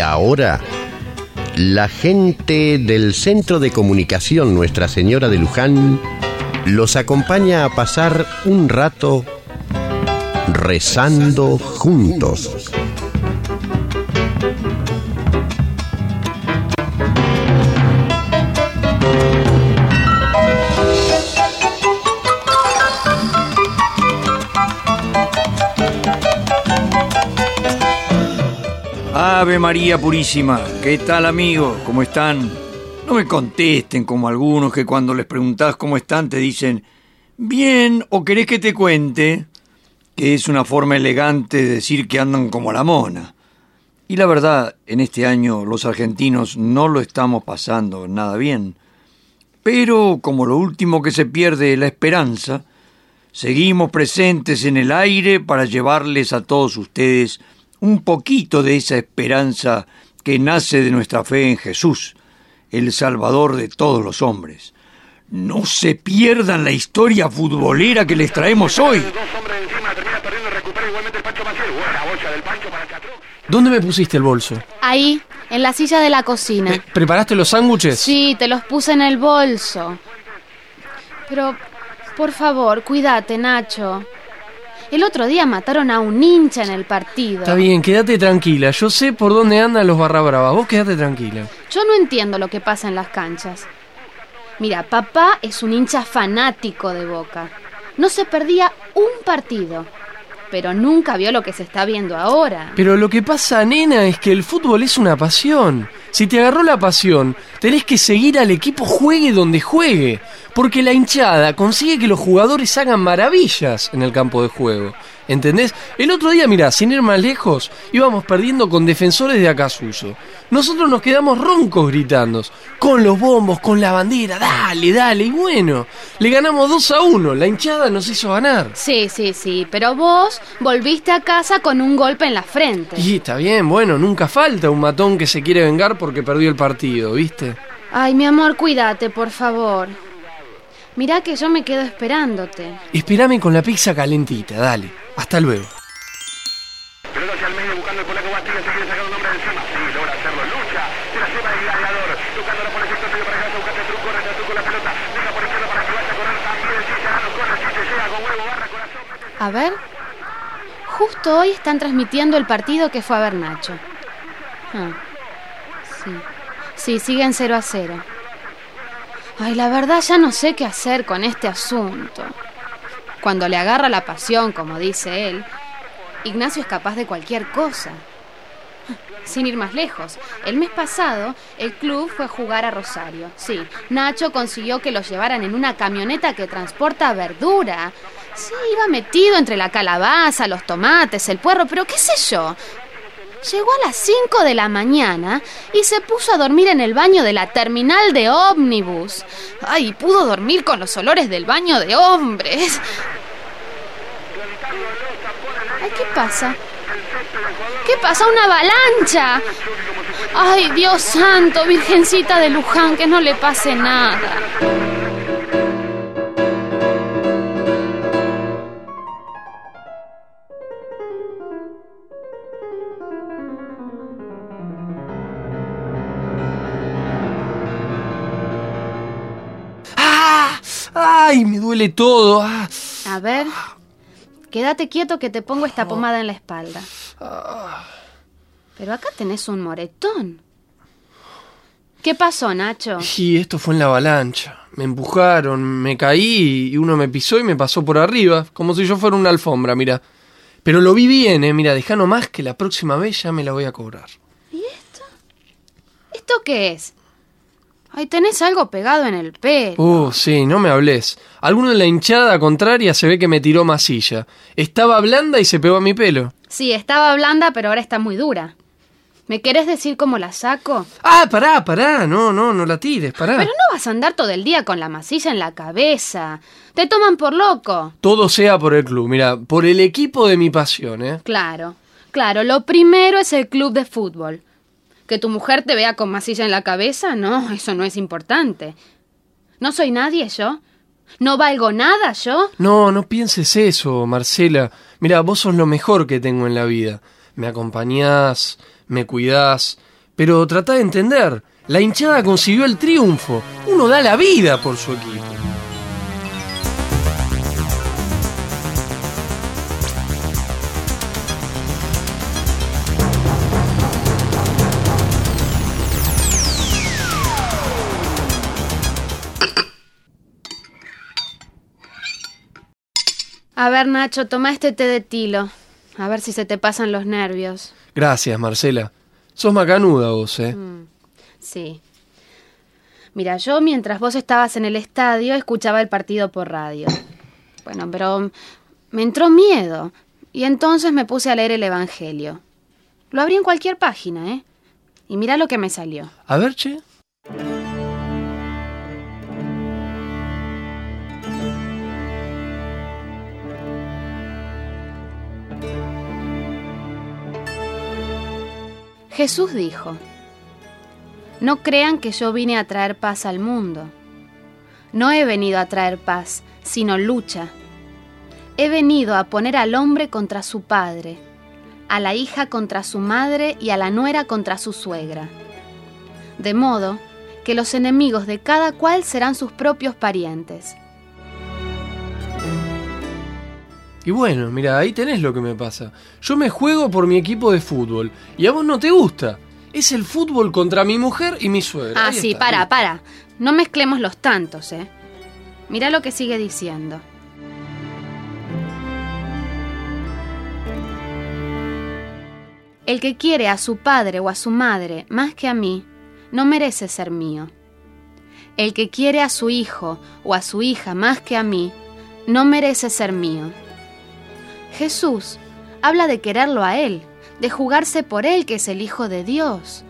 Y ahora, la gente del Centro de Comunicación Nuestra Señora de Luján los acompaña a pasar un rato rezando juntos. Ave María Purísima, ¿qué tal amigos? ¿Cómo están? No me contesten como algunos que cuando les preguntás cómo están te dicen, bien, o querés que te cuente, que es una forma elegante de decir que andan como la mona. Y la verdad, en este año los argentinos no lo estamos pasando nada bien. Pero como lo último que se pierde es la esperanza, seguimos presentes en el aire para llevarles a todos ustedes un poquito de esa esperanza que nace de nuestra fe en Jesús, el Salvador de todos los hombres. No se pierdan la historia futbolera que les traemos hoy. ¿Dónde me pusiste el bolso? Ahí, en la silla de la cocina. Eh, ¿Preparaste los sándwiches? Sí, te los puse en el bolso. Pero, por favor, cuídate, Nacho. El otro día mataron a un hincha en el partido. Está bien, quédate tranquila. Yo sé por dónde andan los barra bravas. Vos quédate tranquila. Yo no entiendo lo que pasa en las canchas. Mira, papá es un hincha fanático de Boca. No se perdía un partido. Pero nunca vio lo que se está viendo ahora. Pero lo que pasa, nena, es que el fútbol es una pasión. Si te agarró la pasión, tenés que seguir al equipo juegue donde juegue, porque la hinchada consigue que los jugadores hagan maravillas en el campo de juego. ¿Entendés? El otro día, mira, sin ir más lejos, íbamos perdiendo con defensores de Acasuso. Nosotros nos quedamos roncos gritando, con los bombos, con la bandera, dale, dale, y bueno, le ganamos 2 a 1, la hinchada nos hizo ganar. Sí, sí, sí, pero vos volviste a casa con un golpe en la frente. Y está bien, bueno, nunca falta un matón que se quiere vengar porque perdió el partido, ¿viste? Ay, mi amor, cuídate, por favor. Mirá que yo me quedo esperándote. Espérame con la pizza calentita, dale. Hasta luego. A ver. Justo hoy están transmitiendo el partido que fue a ver Nacho. Ah, sí. Sí, siguen 0 a 0. Ay, la verdad ya no sé qué hacer con este asunto. Cuando le agarra la pasión, como dice él, Ignacio es capaz de cualquier cosa. Sin ir más lejos, el mes pasado el club fue a jugar a Rosario. Sí, Nacho consiguió que los llevaran en una camioneta que transporta verdura. Sí, iba metido entre la calabaza, los tomates, el puerro, pero qué sé yo. Llegó a las 5 de la mañana y se puso a dormir en el baño de la terminal de ómnibus. Ay, pudo dormir con los olores del baño de hombres. ¿qué pasa? ¿Qué pasa? ¡Una avalancha! Ay, Dios santo, Virgencita de Luján, que no le pase nada. ¡Ay, me duele todo! Ah. A ver, quédate quieto que te pongo esta pomada en la espalda. Pero acá tenés un moretón. ¿Qué pasó, Nacho? Y esto fue en la avalancha. Me empujaron, me caí y uno me pisó y me pasó por arriba, como si yo fuera una alfombra, mira. Pero lo vi bien, eh, mira, deja nomás que la próxima vez ya me la voy a cobrar. ¿Y esto? ¿Esto qué es? Ay, tenés algo pegado en el pelo. Uh, sí, no me hables. Alguno en la hinchada contraria se ve que me tiró masilla. Estaba blanda y se pegó a mi pelo. Sí, estaba blanda, pero ahora está muy dura. ¿Me querés decir cómo la saco? Ah, pará, pará. No, no, no la tires, pará. Pero no vas a andar todo el día con la masilla en la cabeza. Te toman por loco. Todo sea por el club, mira, por el equipo de mi pasión, ¿eh? Claro, claro. Lo primero es el club de fútbol. Que tu mujer te vea con masilla en la cabeza, no, eso no es importante. ¿No soy nadie yo? ¿No valgo nada yo? No, no pienses eso, Marcela. Mira, vos sos lo mejor que tengo en la vida. Me acompañás, me cuidás, Pero trata de entender, la hinchada consiguió el triunfo. Uno da la vida por su equipo. A ver, Nacho, toma este té de tilo. A ver si se te pasan los nervios. Gracias, Marcela. Sos macanuda vos, ¿eh? Sí. Mira, yo mientras vos estabas en el estadio escuchaba el partido por radio. Bueno, pero me entró miedo y entonces me puse a leer el Evangelio. Lo abrí en cualquier página, ¿eh? Y mira lo que me salió. A ver, che. Jesús dijo, No crean que yo vine a traer paz al mundo. No he venido a traer paz, sino lucha. He venido a poner al hombre contra su padre, a la hija contra su madre y a la nuera contra su suegra. De modo que los enemigos de cada cual serán sus propios parientes. Y bueno, mira, ahí tenés lo que me pasa. Yo me juego por mi equipo de fútbol y a vos no te gusta. Es el fútbol contra mi mujer y mi suegra. Ah, Ahí sí, está. para, para. No mezclemos los tantos, ¿eh? Mira lo que sigue diciendo. El que quiere a su padre o a su madre más que a mí, no merece ser mío. El que quiere a su hijo o a su hija más que a mí, no merece ser mío. Jesús habla de quererlo a Él, de jugarse por Él que es el Hijo de Dios.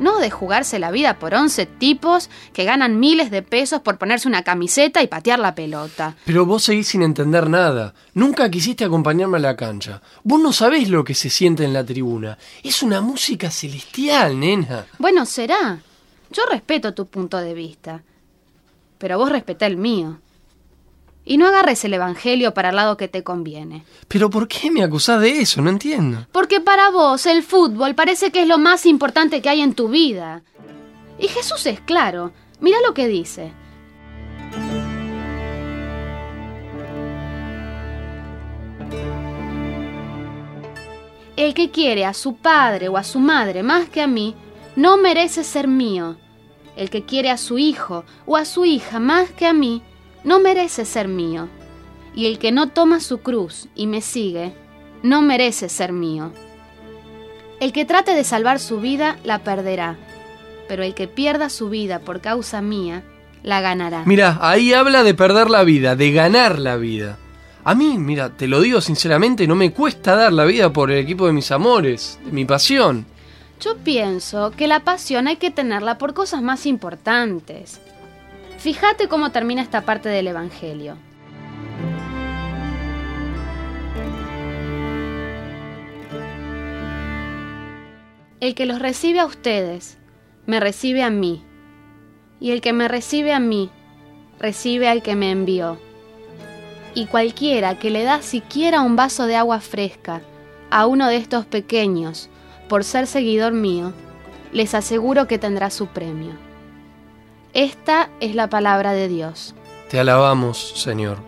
No de jugarse la vida por 11 tipos que ganan miles de pesos por ponerse una camiseta y patear la pelota. Pero vos seguís sin entender nada. Nunca quisiste acompañarme a la cancha. Vos no sabés lo que se siente en la tribuna. Es una música celestial, nena. Bueno, será. Yo respeto tu punto de vista. Pero vos respetá el mío. Y no agarres el Evangelio para el lado que te conviene. Pero ¿por qué me acusás de eso? No entiendo. Porque para vos el fútbol parece que es lo más importante que hay en tu vida. Y Jesús es claro. Mira lo que dice. El que quiere a su padre o a su madre más que a mí, no merece ser mío. El que quiere a su hijo o a su hija más que a mí, no merece ser mío. Y el que no toma su cruz y me sigue, no merece ser mío. El que trate de salvar su vida, la perderá, pero el que pierda su vida por causa mía, la ganará. Mira, ahí habla de perder la vida, de ganar la vida. A mí, mira, te lo digo sinceramente, no me cuesta dar la vida por el equipo de mis amores, de mi pasión. Yo pienso que la pasión hay que tenerla por cosas más importantes. Fíjate cómo termina esta parte del Evangelio. El que los recibe a ustedes, me recibe a mí. Y el que me recibe a mí, recibe al que me envió. Y cualquiera que le da siquiera un vaso de agua fresca a uno de estos pequeños, por ser seguidor mío, les aseguro que tendrá su premio. Esta es la palabra de Dios. Te alabamos, Señor.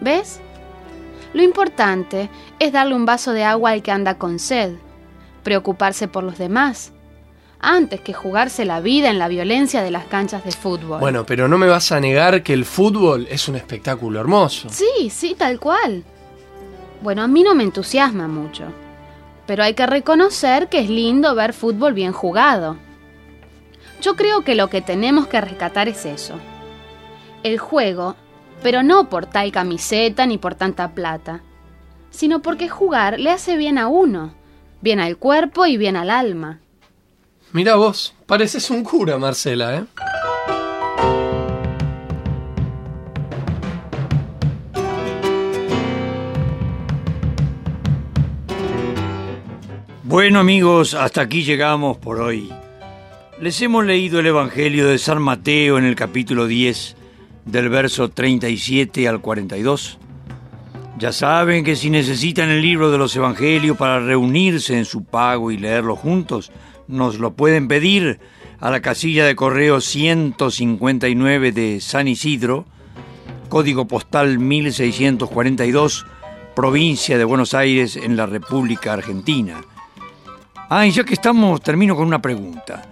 ¿Ves? Lo importante es darle un vaso de agua al que anda con sed, preocuparse por los demás, antes que jugarse la vida en la violencia de las canchas de fútbol. Bueno, pero no me vas a negar que el fútbol es un espectáculo hermoso. Sí, sí, tal cual. Bueno, a mí no me entusiasma mucho, pero hay que reconocer que es lindo ver fútbol bien jugado. Yo creo que lo que tenemos que rescatar es eso. El juego, pero no por tal camiseta ni por tanta plata, sino porque jugar le hace bien a uno, bien al cuerpo y bien al alma. Mira vos, pareces un cura, Marcela, ¿eh? Bueno amigos, hasta aquí llegamos por hoy. Les hemos leído el Evangelio de San Mateo en el capítulo 10, del verso 37 al 42. Ya saben que si necesitan el libro de los Evangelios para reunirse en su pago y leerlo juntos, nos lo pueden pedir a la casilla de correo 159 de San Isidro, código postal 1642, provincia de Buenos Aires, en la República Argentina. Ah, y ya que estamos, termino con una pregunta.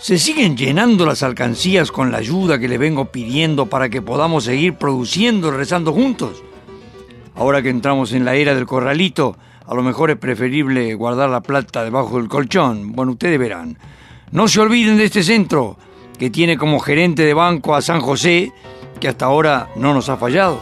¿Se siguen llenando las alcancías con la ayuda que les vengo pidiendo para que podamos seguir produciendo y rezando juntos? Ahora que entramos en la era del corralito, a lo mejor es preferible guardar la plata debajo del colchón. Bueno, ustedes verán. No se olviden de este centro, que tiene como gerente de banco a San José, que hasta ahora no nos ha fallado.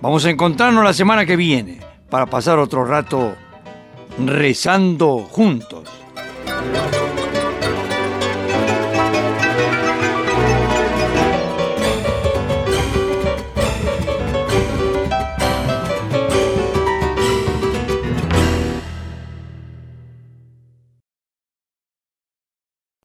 Vamos a encontrarnos la semana que viene para pasar otro rato rezando juntos.